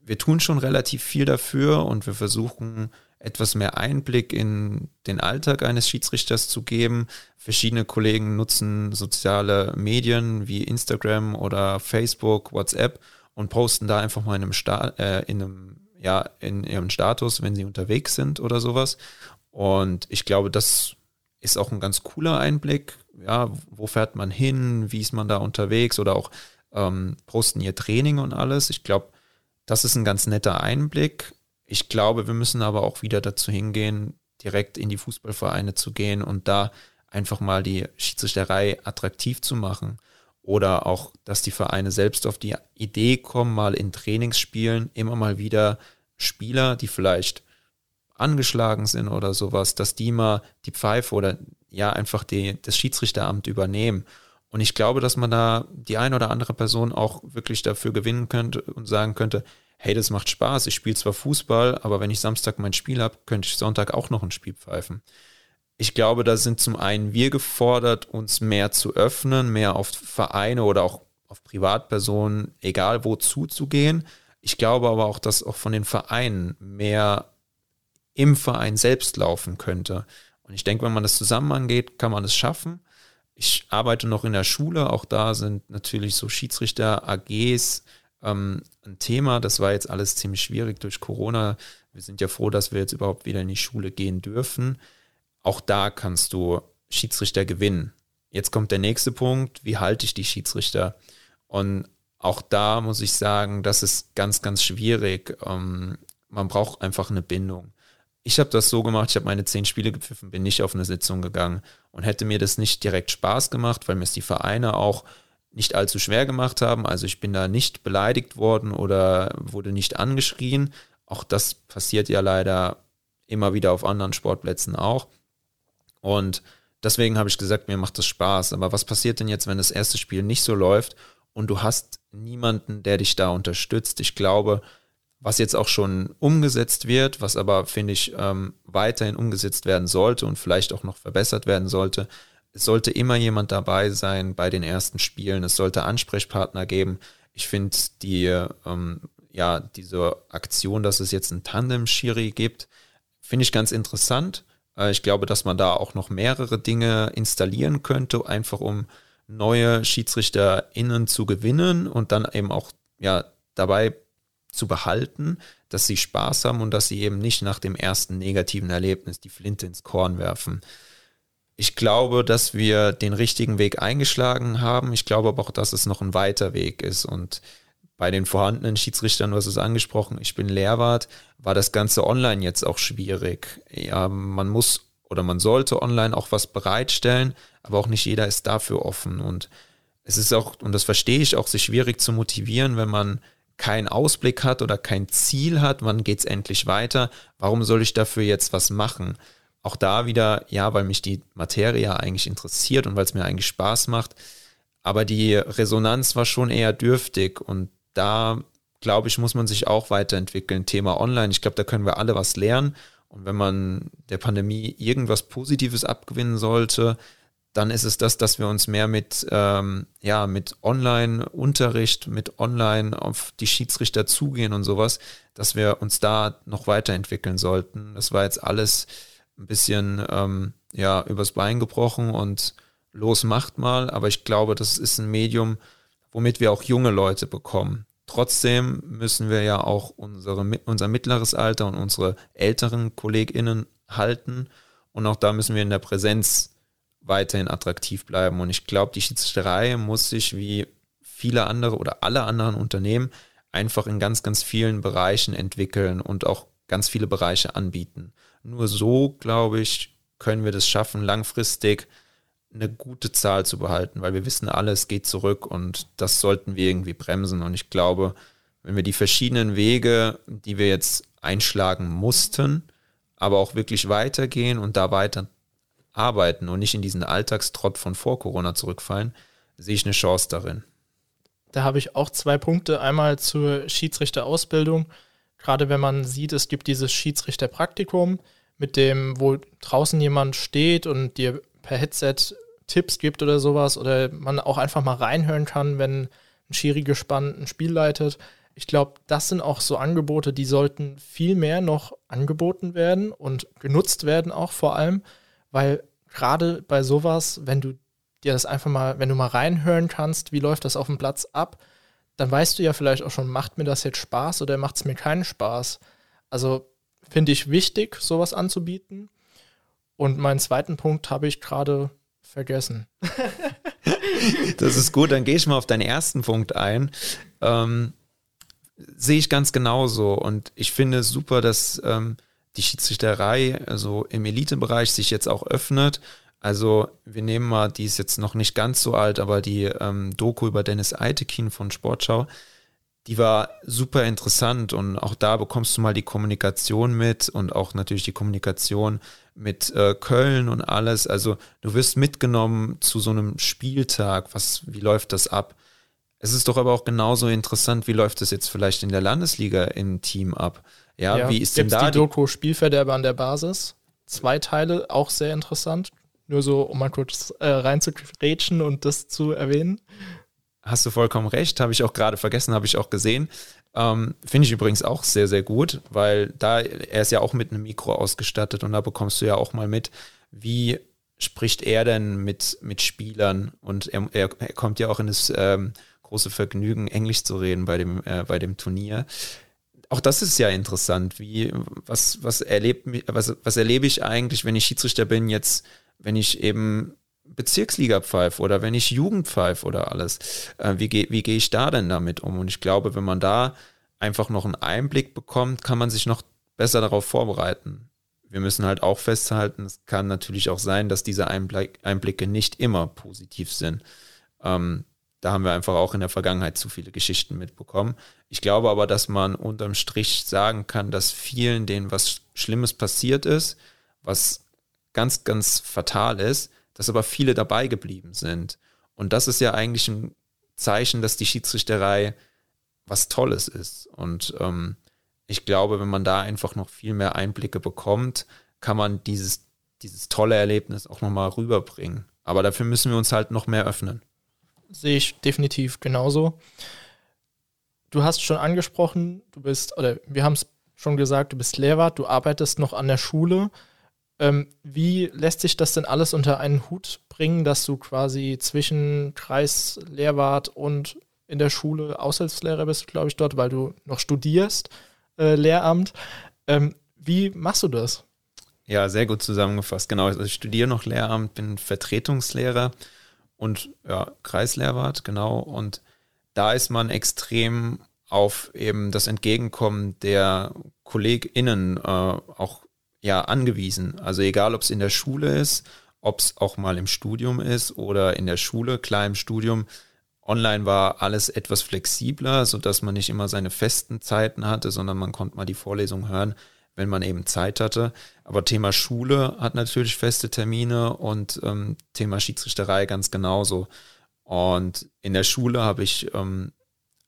wir tun schon relativ viel dafür und wir versuchen etwas mehr Einblick in den Alltag eines Schiedsrichters zu geben. Verschiedene Kollegen nutzen soziale Medien wie Instagram oder Facebook, WhatsApp und posten da einfach mal in einem, Sta äh, in einem ja, in ihrem Status, wenn sie unterwegs sind oder sowas. Und ich glaube, das ist auch ein ganz cooler Einblick. Ja, wo fährt man hin? Wie ist man da unterwegs? Oder auch ähm, posten ihr Training und alles. Ich glaube, das ist ein ganz netter Einblick. Ich glaube, wir müssen aber auch wieder dazu hingehen, direkt in die Fußballvereine zu gehen und da einfach mal die Schiedsrichterei attraktiv zu machen. Oder auch, dass die Vereine selbst auf die Idee kommen, mal in Trainingsspielen immer mal wieder Spieler, die vielleicht angeschlagen sind oder sowas, dass die mal die Pfeife oder ja einfach die, das Schiedsrichteramt übernehmen. Und ich glaube, dass man da die eine oder andere Person auch wirklich dafür gewinnen könnte und sagen könnte, hey, das macht Spaß, ich spiele zwar Fußball, aber wenn ich Samstag mein Spiel habe, könnte ich Sonntag auch noch ein Spiel pfeifen ich glaube, da sind zum einen wir gefordert, uns mehr zu öffnen, mehr auf Vereine oder auch auf Privatpersonen, egal wo, zuzugehen. Ich glaube aber auch, dass auch von den Vereinen mehr im Verein selbst laufen könnte. Und ich denke, wenn man das zusammen angeht, kann man es schaffen. Ich arbeite noch in der Schule, auch da sind natürlich so Schiedsrichter, AGs ähm, ein Thema. Das war jetzt alles ziemlich schwierig durch Corona. Wir sind ja froh, dass wir jetzt überhaupt wieder in die Schule gehen dürfen. Auch da kannst du Schiedsrichter gewinnen. Jetzt kommt der nächste Punkt, wie halte ich die Schiedsrichter? Und auch da muss ich sagen, das ist ganz, ganz schwierig. Ähm, man braucht einfach eine Bindung. Ich habe das so gemacht, ich habe meine zehn Spiele gepfiffen, bin nicht auf eine Sitzung gegangen und hätte mir das nicht direkt Spaß gemacht, weil mir es die Vereine auch nicht allzu schwer gemacht haben. Also ich bin da nicht beleidigt worden oder wurde nicht angeschrien. Auch das passiert ja leider immer wieder auf anderen Sportplätzen auch. Und deswegen habe ich gesagt, mir macht das Spaß. Aber was passiert denn jetzt, wenn das erste Spiel nicht so läuft und du hast niemanden, der dich da unterstützt? Ich glaube, was jetzt auch schon umgesetzt wird, was aber, finde ich, ähm, weiterhin umgesetzt werden sollte und vielleicht auch noch verbessert werden sollte, es sollte immer jemand dabei sein bei den ersten Spielen. Es sollte Ansprechpartner geben. Ich finde die, ähm, ja, diese Aktion, dass es jetzt ein Tandem-Schiri gibt, finde ich ganz interessant. Äh, ich glaube, dass man da auch noch mehrere Dinge installieren könnte, einfach um neue SchiedsrichterInnen zu gewinnen und dann eben auch ja, dabei zu behalten, dass sie Spaß haben und dass sie eben nicht nach dem ersten negativen Erlebnis die Flinte ins Korn werfen. Ich glaube, dass wir den richtigen Weg eingeschlagen haben. Ich glaube aber auch, dass es noch ein weiter Weg ist. Und bei den vorhandenen Schiedsrichtern, du hast es angesprochen, ich bin Lehrwart, war das Ganze online jetzt auch schwierig. Ja, man muss oder man sollte online auch was bereitstellen, aber auch nicht jeder ist dafür offen. Und es ist auch, und das verstehe ich auch, sich schwierig zu motivieren, wenn man keinen Ausblick hat oder kein Ziel hat, wann geht es endlich weiter, warum soll ich dafür jetzt was machen? Auch da wieder, ja, weil mich die Materie eigentlich interessiert und weil es mir eigentlich Spaß macht. Aber die Resonanz war schon eher dürftig und da, glaube ich, muss man sich auch weiterentwickeln. Thema Online, ich glaube, da können wir alle was lernen. Und wenn man der Pandemie irgendwas Positives abgewinnen sollte, dann ist es das, dass wir uns mehr mit, ähm, ja, mit Online-Unterricht, mit Online auf die Schiedsrichter zugehen und sowas, dass wir uns da noch weiterentwickeln sollten. Das war jetzt alles ein bisschen, ähm, ja, übers Bein gebrochen und los macht mal, aber ich glaube, das ist ein Medium, womit wir auch junge Leute bekommen. Trotzdem müssen wir ja auch unsere, unser mittleres Alter und unsere älteren KollegInnen halten. Und auch da müssen wir in der Präsenz weiterhin attraktiv bleiben. Und ich glaube, die Schiedsrichterei muss sich wie viele andere oder alle anderen Unternehmen einfach in ganz, ganz vielen Bereichen entwickeln und auch ganz viele Bereiche anbieten. Nur so, glaube ich, können wir das schaffen, langfristig eine gute Zahl zu behalten, weil wir wissen alle, es geht zurück und das sollten wir irgendwie bremsen. Und ich glaube, wenn wir die verschiedenen Wege, die wir jetzt einschlagen mussten, aber auch wirklich weitergehen und da weiter arbeiten und nicht in diesen Alltagstrott von vor Corona zurückfallen, sehe ich eine Chance darin. Da habe ich auch zwei Punkte. Einmal zur Schiedsrichterausbildung. Gerade wenn man sieht, es gibt dieses Schiedsrichterpraktikum, mit dem, wo draußen jemand steht und dir per Headset Tipps gibt oder sowas oder man auch einfach mal reinhören kann, wenn ein Schiri gespannt ein Spiel leitet. Ich glaube, das sind auch so Angebote, die sollten viel mehr noch angeboten werden und genutzt werden auch vor allem, weil gerade bei sowas, wenn du dir das einfach mal, wenn du mal reinhören kannst, wie läuft das auf dem Platz ab, dann weißt du ja vielleicht auch schon, macht mir das jetzt Spaß oder macht es mir keinen Spaß. Also finde ich wichtig, sowas anzubieten. Und meinen zweiten Punkt habe ich gerade vergessen. das ist gut, dann gehe ich mal auf deinen ersten Punkt ein. Ähm, sehe ich ganz genauso. Und ich finde es super, dass ähm, die Schiedsrichterei also im Elitebereich sich jetzt auch öffnet. Also wir nehmen mal, die ist jetzt noch nicht ganz so alt, aber die ähm, Doku über Dennis Eitekin von Sportschau, die war super interessant und auch da bekommst du mal die Kommunikation mit und auch natürlich die Kommunikation mit äh, Köln und alles. Also du wirst mitgenommen zu so einem Spieltag. Was, wie läuft das ab? Es ist doch aber auch genauso interessant, wie läuft das jetzt vielleicht in der Landesliga im Team ab? Ja, ja wie ist denn da die Doku Spielverderber an der Basis? Zwei Teile, auch sehr interessant. Nur so, um mal kurz äh, reinzugrätschen und das zu erwähnen. Hast du vollkommen recht, habe ich auch gerade vergessen, habe ich auch gesehen. Ähm, Finde ich übrigens auch sehr, sehr gut, weil da, er ist ja auch mit einem Mikro ausgestattet und da bekommst du ja auch mal mit, wie spricht er denn mit, mit Spielern und er, er, er kommt ja auch in das ähm, große Vergnügen, Englisch zu reden bei dem, äh, bei dem Turnier. Auch das ist ja interessant. Wie, was, was, erlebt, was, was erlebe ich eigentlich, wenn ich Schiedsrichter bin, jetzt, wenn ich eben Bezirksliga pfeife oder wenn ich Jugend pfeife oder alles? Äh, wie gehe wie geh ich da denn damit um? Und ich glaube, wenn man da einfach noch einen Einblick bekommt, kann man sich noch besser darauf vorbereiten. Wir müssen halt auch festhalten, es kann natürlich auch sein, dass diese Einblick, Einblicke nicht immer positiv sind. Ähm, da haben wir einfach auch in der Vergangenheit zu viele Geschichten mitbekommen. Ich glaube aber, dass man unterm Strich sagen kann, dass vielen, denen was Schlimmes passiert ist, was ganz, ganz fatal ist, dass aber viele dabei geblieben sind. Und das ist ja eigentlich ein Zeichen, dass die Schiedsrichterei was Tolles ist. Und ähm, ich glaube, wenn man da einfach noch viel mehr Einblicke bekommt, kann man dieses, dieses tolle Erlebnis auch nochmal rüberbringen. Aber dafür müssen wir uns halt noch mehr öffnen sehe ich definitiv genauso. Du hast schon angesprochen, du bist, oder wir haben es schon gesagt, du bist Lehrwart, du arbeitest noch an der Schule. Ähm, wie lässt sich das denn alles unter einen Hut bringen, dass du quasi zwischen Kreislehrwart und in der Schule Aushilfslehrer bist, glaube ich, dort, weil du noch studierst, äh, Lehramt. Ähm, wie machst du das? Ja, sehr gut zusammengefasst. Genau, also ich studiere noch Lehramt, bin Vertretungslehrer und ja, Kreislehrwart, genau. Und da ist man extrem auf eben das Entgegenkommen der KollegInnen äh, auch ja angewiesen. Also egal, ob es in der Schule ist, ob es auch mal im Studium ist oder in der Schule, klar im Studium. Online war alles etwas flexibler, sodass man nicht immer seine festen Zeiten hatte, sondern man konnte mal die Vorlesung hören wenn man eben Zeit hatte. Aber Thema Schule hat natürlich feste Termine und ähm, Thema Schiedsrichterei ganz genauso. Und in der Schule habe ich ähm,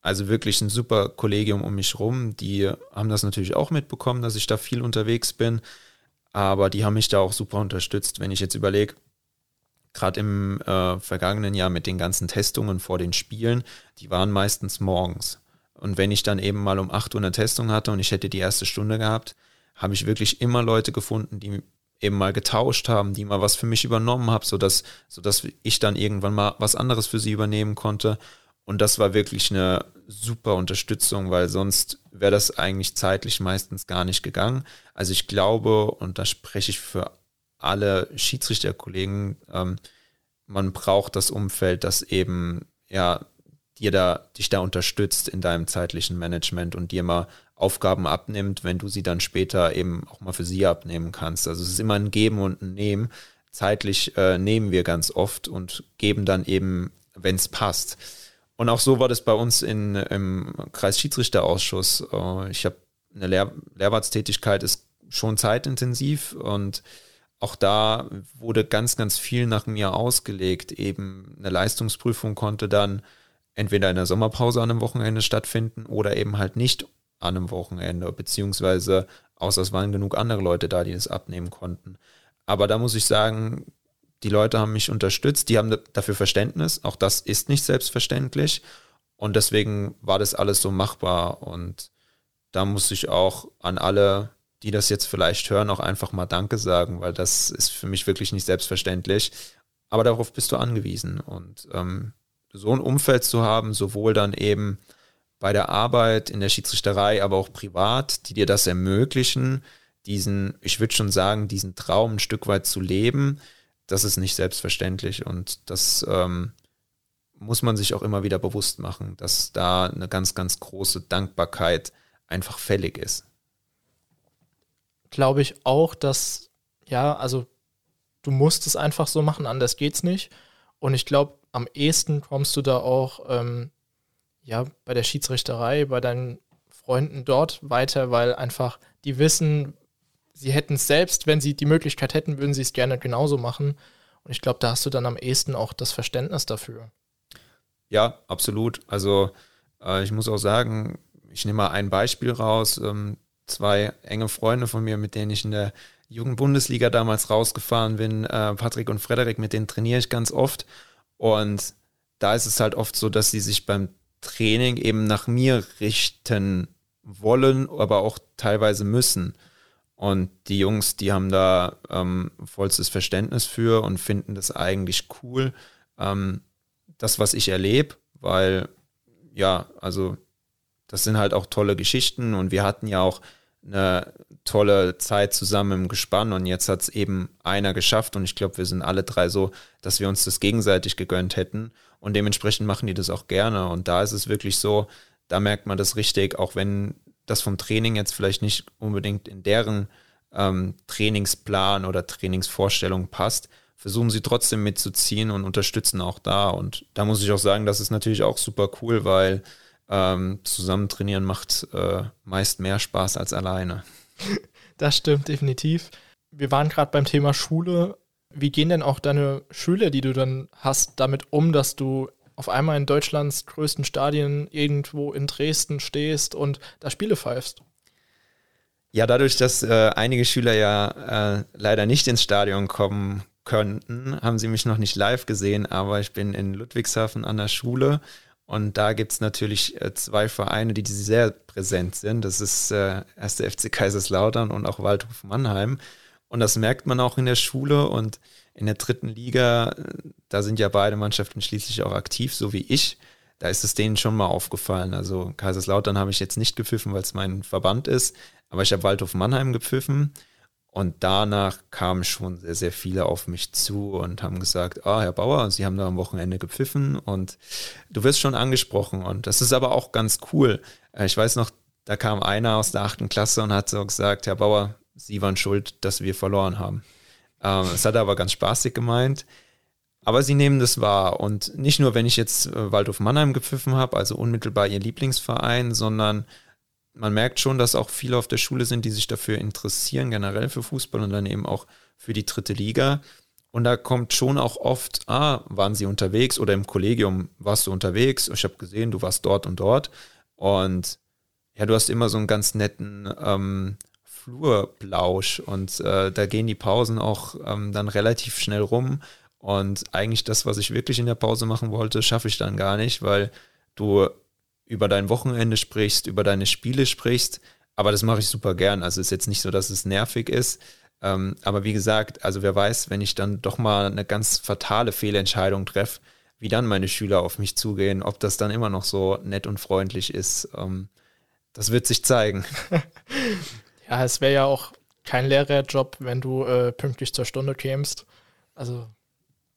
also wirklich ein super Kollegium um mich rum. Die haben das natürlich auch mitbekommen, dass ich da viel unterwegs bin. Aber die haben mich da auch super unterstützt. Wenn ich jetzt überlege, gerade im äh, vergangenen Jahr mit den ganzen Testungen vor den Spielen, die waren meistens morgens. Und wenn ich dann eben mal um 8 Uhr eine Testung hatte und ich hätte die erste Stunde gehabt, habe ich wirklich immer Leute gefunden, die eben mal getauscht haben, die mal was für mich übernommen haben, sodass, sodass ich dann irgendwann mal was anderes für sie übernehmen konnte. Und das war wirklich eine super Unterstützung, weil sonst wäre das eigentlich zeitlich meistens gar nicht gegangen. Also ich glaube, und da spreche ich für alle Schiedsrichterkollegen, ähm, man braucht das Umfeld, das eben ja dir da, dich da unterstützt in deinem zeitlichen Management und dir mal Aufgaben abnimmt, wenn du sie dann später eben auch mal für sie abnehmen kannst. Also es ist immer ein Geben und ein Nehmen. Zeitlich äh, nehmen wir ganz oft und geben dann eben, wenn es passt. Und auch so war das bei uns in, im Kreisschiedsrichterausschuss. Äh, ich habe eine Lehr Lehrwartstätigkeit, ist schon zeitintensiv und auch da wurde ganz, ganz viel nach mir ausgelegt. Eben eine Leistungsprüfung konnte dann entweder in der Sommerpause an einem Wochenende stattfinden oder eben halt nicht an einem Wochenende, beziehungsweise außer es waren genug andere Leute da, die das abnehmen konnten. Aber da muss ich sagen, die Leute haben mich unterstützt, die haben dafür Verständnis. Auch das ist nicht selbstverständlich. Und deswegen war das alles so machbar. Und da muss ich auch an alle, die das jetzt vielleicht hören, auch einfach mal Danke sagen, weil das ist für mich wirklich nicht selbstverständlich. Aber darauf bist du angewiesen. Und ähm, so ein Umfeld zu haben, sowohl dann eben bei der Arbeit, in der Schiedsrichterei, aber auch privat, die dir das ermöglichen, diesen, ich würde schon sagen, diesen Traum ein Stück weit zu leben, das ist nicht selbstverständlich. Und das ähm, muss man sich auch immer wieder bewusst machen, dass da eine ganz, ganz große Dankbarkeit einfach fällig ist. Glaube ich auch, dass, ja, also du musst es einfach so machen, anders geht's nicht. Und ich glaube, am ehesten kommst du da auch ähm, ja, bei der Schiedsrichterei, bei deinen Freunden dort weiter, weil einfach die wissen, sie hätten es selbst, wenn sie die Möglichkeit hätten, würden sie es gerne genauso machen. Und ich glaube, da hast du dann am ehesten auch das Verständnis dafür. Ja, absolut. Also äh, ich muss auch sagen, ich nehme mal ein Beispiel raus. Ähm, zwei enge Freunde von mir, mit denen ich in der Jugendbundesliga damals rausgefahren bin, äh, Patrick und Frederik, mit denen trainiere ich ganz oft. Und da ist es halt oft so, dass sie sich beim Training eben nach mir richten wollen, aber auch teilweise müssen. Und die Jungs, die haben da ähm, vollstes Verständnis für und finden das eigentlich cool, ähm, das, was ich erlebe, weil ja, also das sind halt auch tolle Geschichten und wir hatten ja auch eine tolle Zeit zusammen im Gespann und jetzt hat es eben einer geschafft und ich glaube, wir sind alle drei so, dass wir uns das gegenseitig gegönnt hätten und dementsprechend machen die das auch gerne und da ist es wirklich so, da merkt man das richtig, auch wenn das vom Training jetzt vielleicht nicht unbedingt in deren ähm, Trainingsplan oder Trainingsvorstellung passt, versuchen sie trotzdem mitzuziehen und unterstützen auch da und da muss ich auch sagen, das ist natürlich auch super cool, weil ähm, zusammen trainieren macht äh, meist mehr Spaß als alleine. Das stimmt definitiv. Wir waren gerade beim Thema Schule. Wie gehen denn auch deine Schüler, die du dann hast, damit um, dass du auf einmal in Deutschlands größten Stadien irgendwo in Dresden stehst und da Spiele pfeifst? Ja, dadurch, dass äh, einige Schüler ja äh, leider nicht ins Stadion kommen könnten, haben sie mich noch nicht live gesehen, aber ich bin in Ludwigshafen an der Schule und da gibt es natürlich äh, zwei Vereine, die sehr präsent sind. Das ist äh, 1. FC Kaiserslautern und auch Waldhof Mannheim. Und das merkt man auch in der Schule und in der dritten Liga, da sind ja beide Mannschaften schließlich auch aktiv, so wie ich. Da ist es denen schon mal aufgefallen. Also Kaiserslautern habe ich jetzt nicht gepfiffen, weil es mein Verband ist, aber ich habe Waldhof Mannheim gepfiffen. Und danach kamen schon sehr, sehr viele auf mich zu und haben gesagt, ah, Herr Bauer, Sie haben da am Wochenende gepfiffen und du wirst schon angesprochen. Und das ist aber auch ganz cool. Äh, ich weiß noch, da kam einer aus der achten Klasse und hat so gesagt, Herr Bauer, Sie waren schuld, dass wir verloren haben. Ähm, es hat er aber ganz spaßig gemeint. Aber sie nehmen das wahr. Und nicht nur, wenn ich jetzt äh, Waldhof Mannheim gepfiffen habe, also unmittelbar ihr Lieblingsverein, sondern man merkt schon, dass auch viele auf der Schule sind, die sich dafür interessieren, generell für Fußball und dann eben auch für die dritte Liga. Und da kommt schon auch oft, ah, waren sie unterwegs oder im Kollegium warst du unterwegs? Ich habe gesehen, du warst dort und dort. Und ja, du hast immer so einen ganz netten ähm, Flurplausch und äh, da gehen die Pausen auch ähm, dann relativ schnell rum. Und eigentlich das, was ich wirklich in der Pause machen wollte, schaffe ich dann gar nicht, weil du über dein Wochenende sprichst, über deine Spiele sprichst. Aber das mache ich super gern. Also ist jetzt nicht so, dass es nervig ist. Ähm, aber wie gesagt, also wer weiß, wenn ich dann doch mal eine ganz fatale Fehlentscheidung treffe, wie dann meine Schüler auf mich zugehen, ob das dann immer noch so nett und freundlich ist. Ähm, das wird sich zeigen. ja, es wäre ja auch kein Lehrerjob, wenn du äh, pünktlich zur Stunde kämst. Also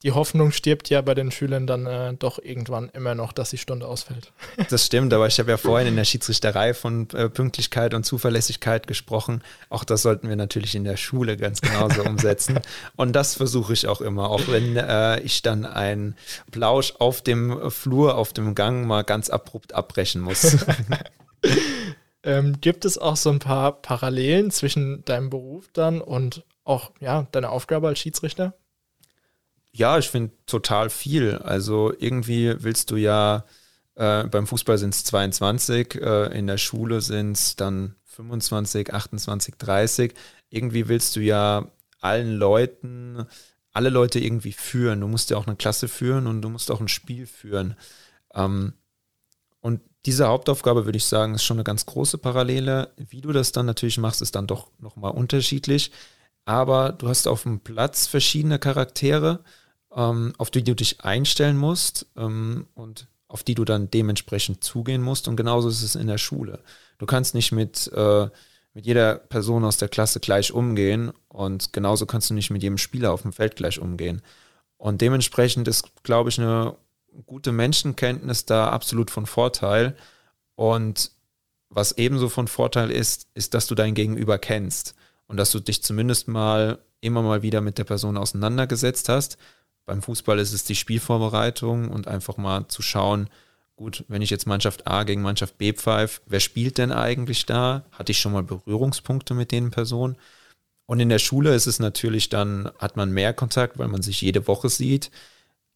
die Hoffnung stirbt ja bei den Schülern dann äh, doch irgendwann immer noch, dass die Stunde ausfällt. Das stimmt, aber ich habe ja vorhin in der Schiedsrichterei von äh, Pünktlichkeit und Zuverlässigkeit gesprochen. Auch das sollten wir natürlich in der Schule ganz genauso umsetzen. Und das versuche ich auch immer, auch wenn äh, ich dann einen Plausch auf dem Flur, auf dem Gang mal ganz abrupt abbrechen muss. ähm, gibt es auch so ein paar Parallelen zwischen deinem Beruf dann und auch ja, deiner Aufgabe als Schiedsrichter? Ja, ich finde total viel. Also irgendwie willst du ja, äh, beim Fußball sind es 22, äh, in der Schule sind es dann 25, 28, 30. Irgendwie willst du ja allen Leuten alle Leute irgendwie führen. Du musst ja auch eine Klasse führen und du musst auch ein Spiel führen. Ähm, und diese Hauptaufgabe, würde ich sagen, ist schon eine ganz große Parallele. Wie du das dann natürlich machst, ist dann doch nochmal unterschiedlich. Aber du hast auf dem Platz verschiedene Charaktere, ähm, auf die du dich einstellen musst ähm, und auf die du dann dementsprechend zugehen musst. Und genauso ist es in der Schule. Du kannst nicht mit, äh, mit jeder Person aus der Klasse gleich umgehen und genauso kannst du nicht mit jedem Spieler auf dem Feld gleich umgehen. Und dementsprechend ist, glaube ich, eine gute Menschenkenntnis da absolut von Vorteil. Und was ebenso von Vorteil ist, ist, dass du dein Gegenüber kennst und dass du dich zumindest mal immer mal wieder mit der Person auseinandergesetzt hast. Beim Fußball ist es die Spielvorbereitung und einfach mal zu schauen, gut, wenn ich jetzt Mannschaft A gegen Mannschaft B pfeife, wer spielt denn eigentlich da? Hatte ich schon mal Berührungspunkte mit den Personen? Und in der Schule ist es natürlich dann, hat man mehr Kontakt, weil man sich jede Woche sieht.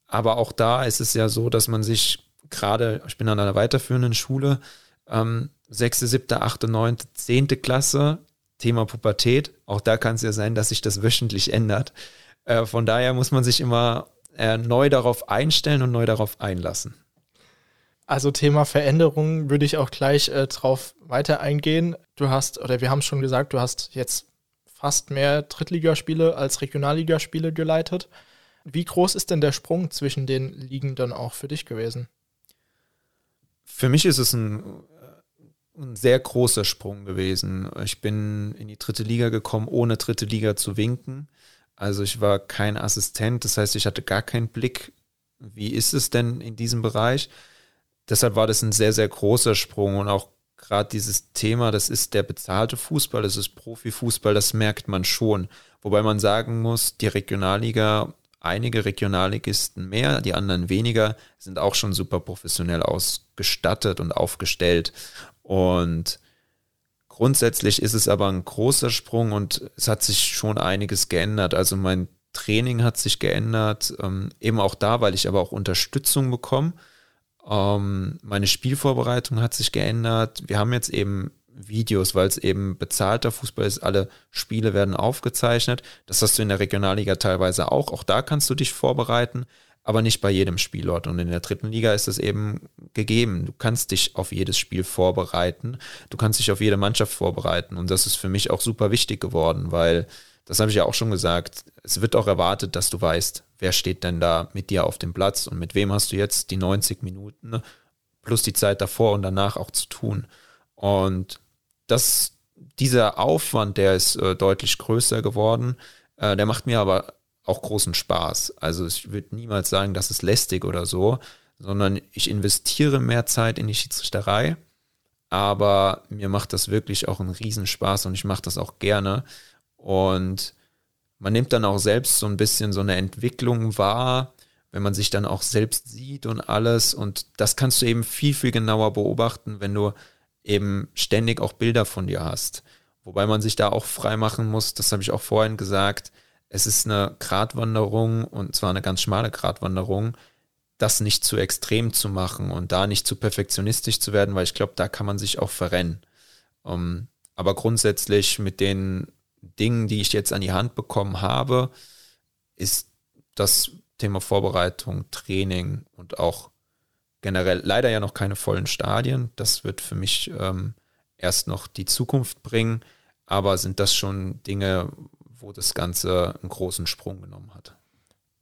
Aber auch da ist es ja so, dass man sich gerade, ich bin an einer weiterführenden Schule, ähm, sechste, siebte, achte, neunte, zehnte Klasse, Thema Pubertät. Auch da kann es ja sein, dass sich das wöchentlich ändert. Äh, von daher muss man sich immer äh, neu darauf einstellen und neu darauf einlassen. Also Thema Veränderung würde ich auch gleich äh, drauf weiter eingehen. Du hast, oder wir haben schon gesagt, du hast jetzt fast mehr Drittligaspiele als Regionalligaspiele geleitet. Wie groß ist denn der Sprung zwischen den Ligen dann auch für dich gewesen? Für mich ist es ein, ein sehr großer Sprung gewesen. Ich bin in die dritte Liga gekommen, ohne dritte Liga zu winken. Also ich war kein Assistent, das heißt, ich hatte gar keinen Blick, wie ist es denn in diesem Bereich. Deshalb war das ein sehr, sehr großer Sprung und auch gerade dieses Thema, das ist der bezahlte Fußball, das ist Profifußball, das merkt man schon. Wobei man sagen muss, die Regionalliga einige Regionalligisten mehr, die anderen weniger, sind auch schon super professionell ausgestattet und aufgestellt. Und grundsätzlich ist es aber ein großer Sprung und es hat sich schon einiges geändert. Also mein Training hat sich geändert, ähm, eben auch da, weil ich aber auch Unterstützung bekomme. Ähm, meine Spielvorbereitung hat sich geändert. Wir haben jetzt eben Videos, weil es eben bezahlter Fußball ist. Alle Spiele werden aufgezeichnet. Das hast du in der Regionalliga teilweise auch. Auch da kannst du dich vorbereiten, aber nicht bei jedem Spielort. Und in der dritten Liga ist es eben gegeben. Du kannst dich auf jedes Spiel vorbereiten. Du kannst dich auf jede Mannschaft vorbereiten. Und das ist für mich auch super wichtig geworden, weil, das habe ich ja auch schon gesagt, es wird auch erwartet, dass du weißt, wer steht denn da mit dir auf dem Platz und mit wem hast du jetzt die 90 Minuten plus die Zeit davor und danach auch zu tun. Und das, dieser Aufwand, der ist äh, deutlich größer geworden. Äh, der macht mir aber auch großen Spaß. Also ich würde niemals sagen, das ist lästig oder so, sondern ich investiere mehr Zeit in die Schiedsrichterei. Aber mir macht das wirklich auch einen Riesenspaß und ich mache das auch gerne. Und man nimmt dann auch selbst so ein bisschen so eine Entwicklung wahr, wenn man sich dann auch selbst sieht und alles. Und das kannst du eben viel, viel genauer beobachten, wenn du eben ständig auch Bilder von dir hast. Wobei man sich da auch frei machen muss, das habe ich auch vorhin gesagt, es ist eine Gratwanderung und zwar eine ganz schmale Gratwanderung, das nicht zu extrem zu machen und da nicht zu perfektionistisch zu werden, weil ich glaube, da kann man sich auch verrennen. Um, ähm, aber grundsätzlich mit den Dingen, die ich jetzt an die Hand bekommen habe, ist das Thema Vorbereitung, Training und auch generell leider ja noch keine vollen Stadien. Das wird für mich ähm, erst noch die Zukunft bringen. Aber sind das schon Dinge, wo das Ganze einen großen Sprung genommen hat?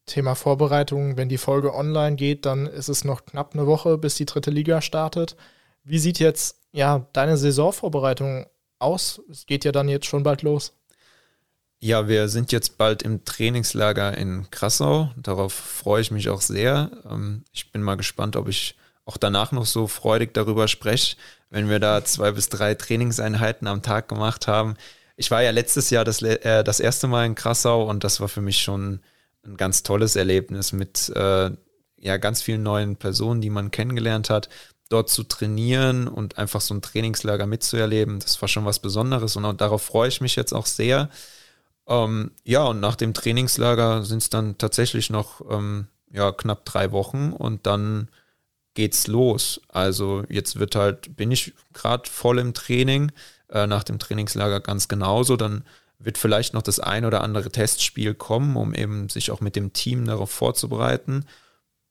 Thema Vorbereitung, wenn die Folge online geht, dann ist es noch knapp eine Woche, bis die dritte Liga startet. Wie sieht jetzt ja deine Saisonvorbereitung aus? Es geht ja dann jetzt schon bald los. Ja, wir sind jetzt bald im Trainingslager in Krassau. Darauf freue ich mich auch sehr. Ähm, ich bin mal gespannt, ob ich auch danach noch so freudig darüber spreche, wenn wir da zwei bis drei Trainingseinheiten am Tag gemacht haben. Ich war ja letztes Jahr das, äh, das erste Mal in Krassau und das war für mich schon ein ganz tolles Erlebnis mit äh, ja, ganz vielen neuen Personen, die man kennengelernt hat. Dort zu trainieren und einfach so ein Trainingslager mitzuerleben, das war schon was Besonderes und darauf freue ich mich jetzt auch sehr. Ähm, ja, und nach dem Trainingslager sind es dann tatsächlich noch ähm, ja, knapp drei Wochen und dann geht's los. Also jetzt wird halt, bin ich gerade voll im Training, äh, nach dem Trainingslager ganz genauso. Dann wird vielleicht noch das ein oder andere Testspiel kommen, um eben sich auch mit dem Team darauf vorzubereiten.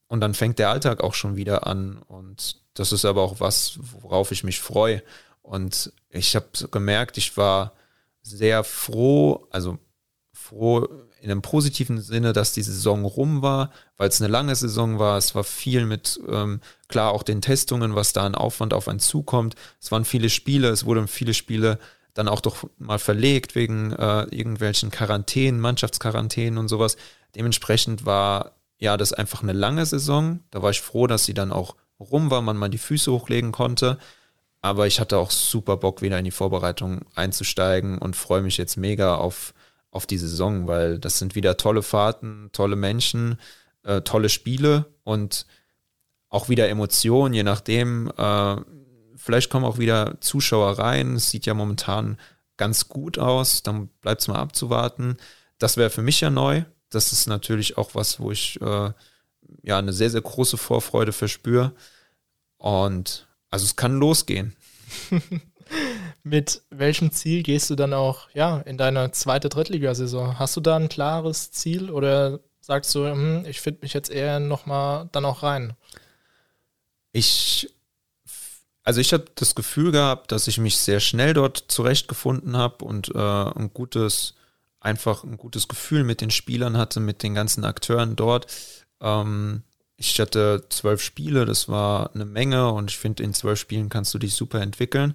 Und dann fängt der Alltag auch schon wieder an. Und das ist aber auch was, worauf ich mich freue. Und ich habe gemerkt, ich war sehr froh, also froh in einem positiven Sinne, dass die Saison rum war, weil es eine lange Saison war. Es war viel mit, ähm, klar, auch den Testungen, was da an Aufwand auf einen zukommt. Es waren viele Spiele, es wurden viele Spiele dann auch doch mal verlegt wegen äh, irgendwelchen Quarantänen, Mannschaftsquarantänen und sowas. Dementsprechend war ja das einfach eine lange Saison. Da war ich froh, dass sie dann auch rum war, man mal die Füße hochlegen konnte. Aber ich hatte auch super Bock, wieder in die Vorbereitung einzusteigen und freue mich jetzt mega auf, auf die Saison, weil das sind wieder tolle Fahrten, tolle Menschen, äh, tolle Spiele und auch wieder Emotionen, je nachdem. Äh, vielleicht kommen auch wieder Zuschauer rein. Es sieht ja momentan ganz gut aus. Dann bleibt es mal abzuwarten. Das wäre für mich ja neu. Das ist natürlich auch was, wo ich äh, ja eine sehr, sehr große Vorfreude verspüre. Und also es kann losgehen. Mit welchem Ziel gehst du dann auch ja, in deine zweite Drittligasaison? Hast du da ein klares Ziel oder sagst du, hm, ich finde mich jetzt eher nochmal dann auch rein? Ich, also ich habe das Gefühl gehabt, dass ich mich sehr schnell dort zurechtgefunden habe und äh, ein gutes, einfach ein gutes Gefühl mit den Spielern hatte, mit den ganzen Akteuren dort. Ähm, ich hatte zwölf Spiele, das war eine Menge und ich finde, in zwölf Spielen kannst du dich super entwickeln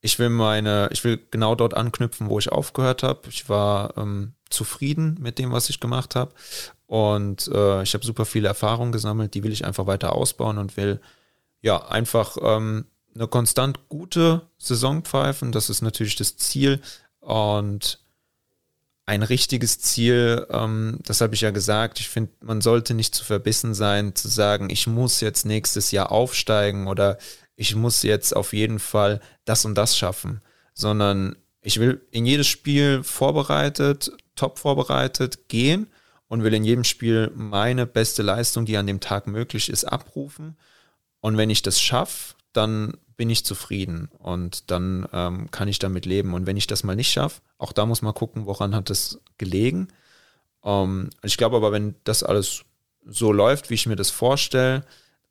ich will meine, ich will genau dort anknüpfen, wo ich aufgehört habe. Ich war ähm, zufrieden mit dem, was ich gemacht habe. Und äh, ich habe super viele Erfahrungen gesammelt, die will ich einfach weiter ausbauen und will ja einfach ähm, eine konstant gute Saison pfeifen. Das ist natürlich das Ziel. Und ein richtiges Ziel, ähm, das habe ich ja gesagt, ich finde, man sollte nicht zu verbissen sein, zu sagen, ich muss jetzt nächstes Jahr aufsteigen oder ich muss jetzt auf jeden Fall das und das schaffen, sondern ich will in jedes Spiel vorbereitet, top vorbereitet gehen und will in jedem Spiel meine beste Leistung, die an dem Tag möglich ist, abrufen. Und wenn ich das schaffe, dann bin ich zufrieden und dann ähm, kann ich damit leben. Und wenn ich das mal nicht schaffe, auch da muss man gucken, woran hat es gelegen. Ähm, ich glaube aber, wenn das alles so läuft, wie ich mir das vorstelle,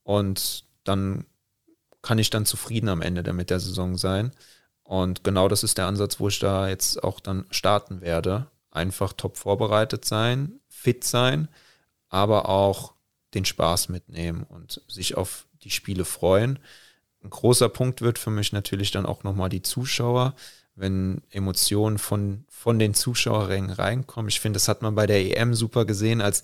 und dann kann ich dann zufrieden am Ende mit der Saison sein. Und genau das ist der Ansatz, wo ich da jetzt auch dann starten werde. Einfach top vorbereitet sein, fit sein, aber auch den Spaß mitnehmen und sich auf die Spiele freuen. Ein großer Punkt wird für mich natürlich dann auch nochmal die Zuschauer, wenn Emotionen von, von den Zuschauerrängen reinkommen. Ich finde, das hat man bei der EM super gesehen, als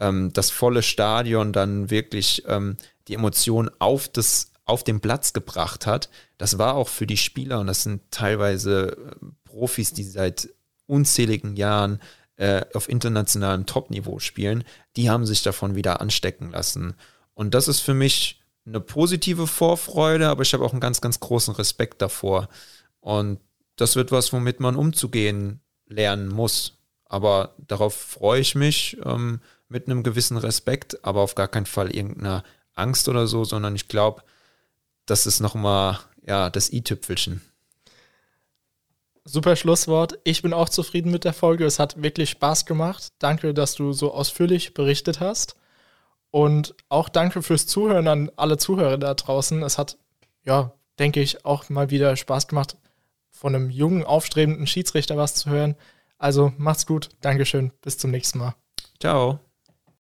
ähm, das volle Stadion dann wirklich ähm, die Emotionen auf das auf den Platz gebracht hat, das war auch für die Spieler, und das sind teilweise äh, Profis, die seit unzähligen Jahren äh, auf internationalem Topniveau spielen, die haben sich davon wieder anstecken lassen. Und das ist für mich eine positive Vorfreude, aber ich habe auch einen ganz, ganz großen Respekt davor. Und das wird was, womit man umzugehen lernen muss. Aber darauf freue ich mich ähm, mit einem gewissen Respekt, aber auf gar keinen Fall irgendeiner Angst oder so, sondern ich glaube, das ist nochmal, ja, das i-Tüpfelchen. Super Schlusswort. Ich bin auch zufrieden mit der Folge. Es hat wirklich Spaß gemacht. Danke, dass du so ausführlich berichtet hast. Und auch danke fürs Zuhören an alle Zuhörer da draußen. Es hat, ja, denke ich, auch mal wieder Spaß gemacht, von einem jungen, aufstrebenden Schiedsrichter was zu hören. Also macht's gut. Dankeschön. Bis zum nächsten Mal. Ciao.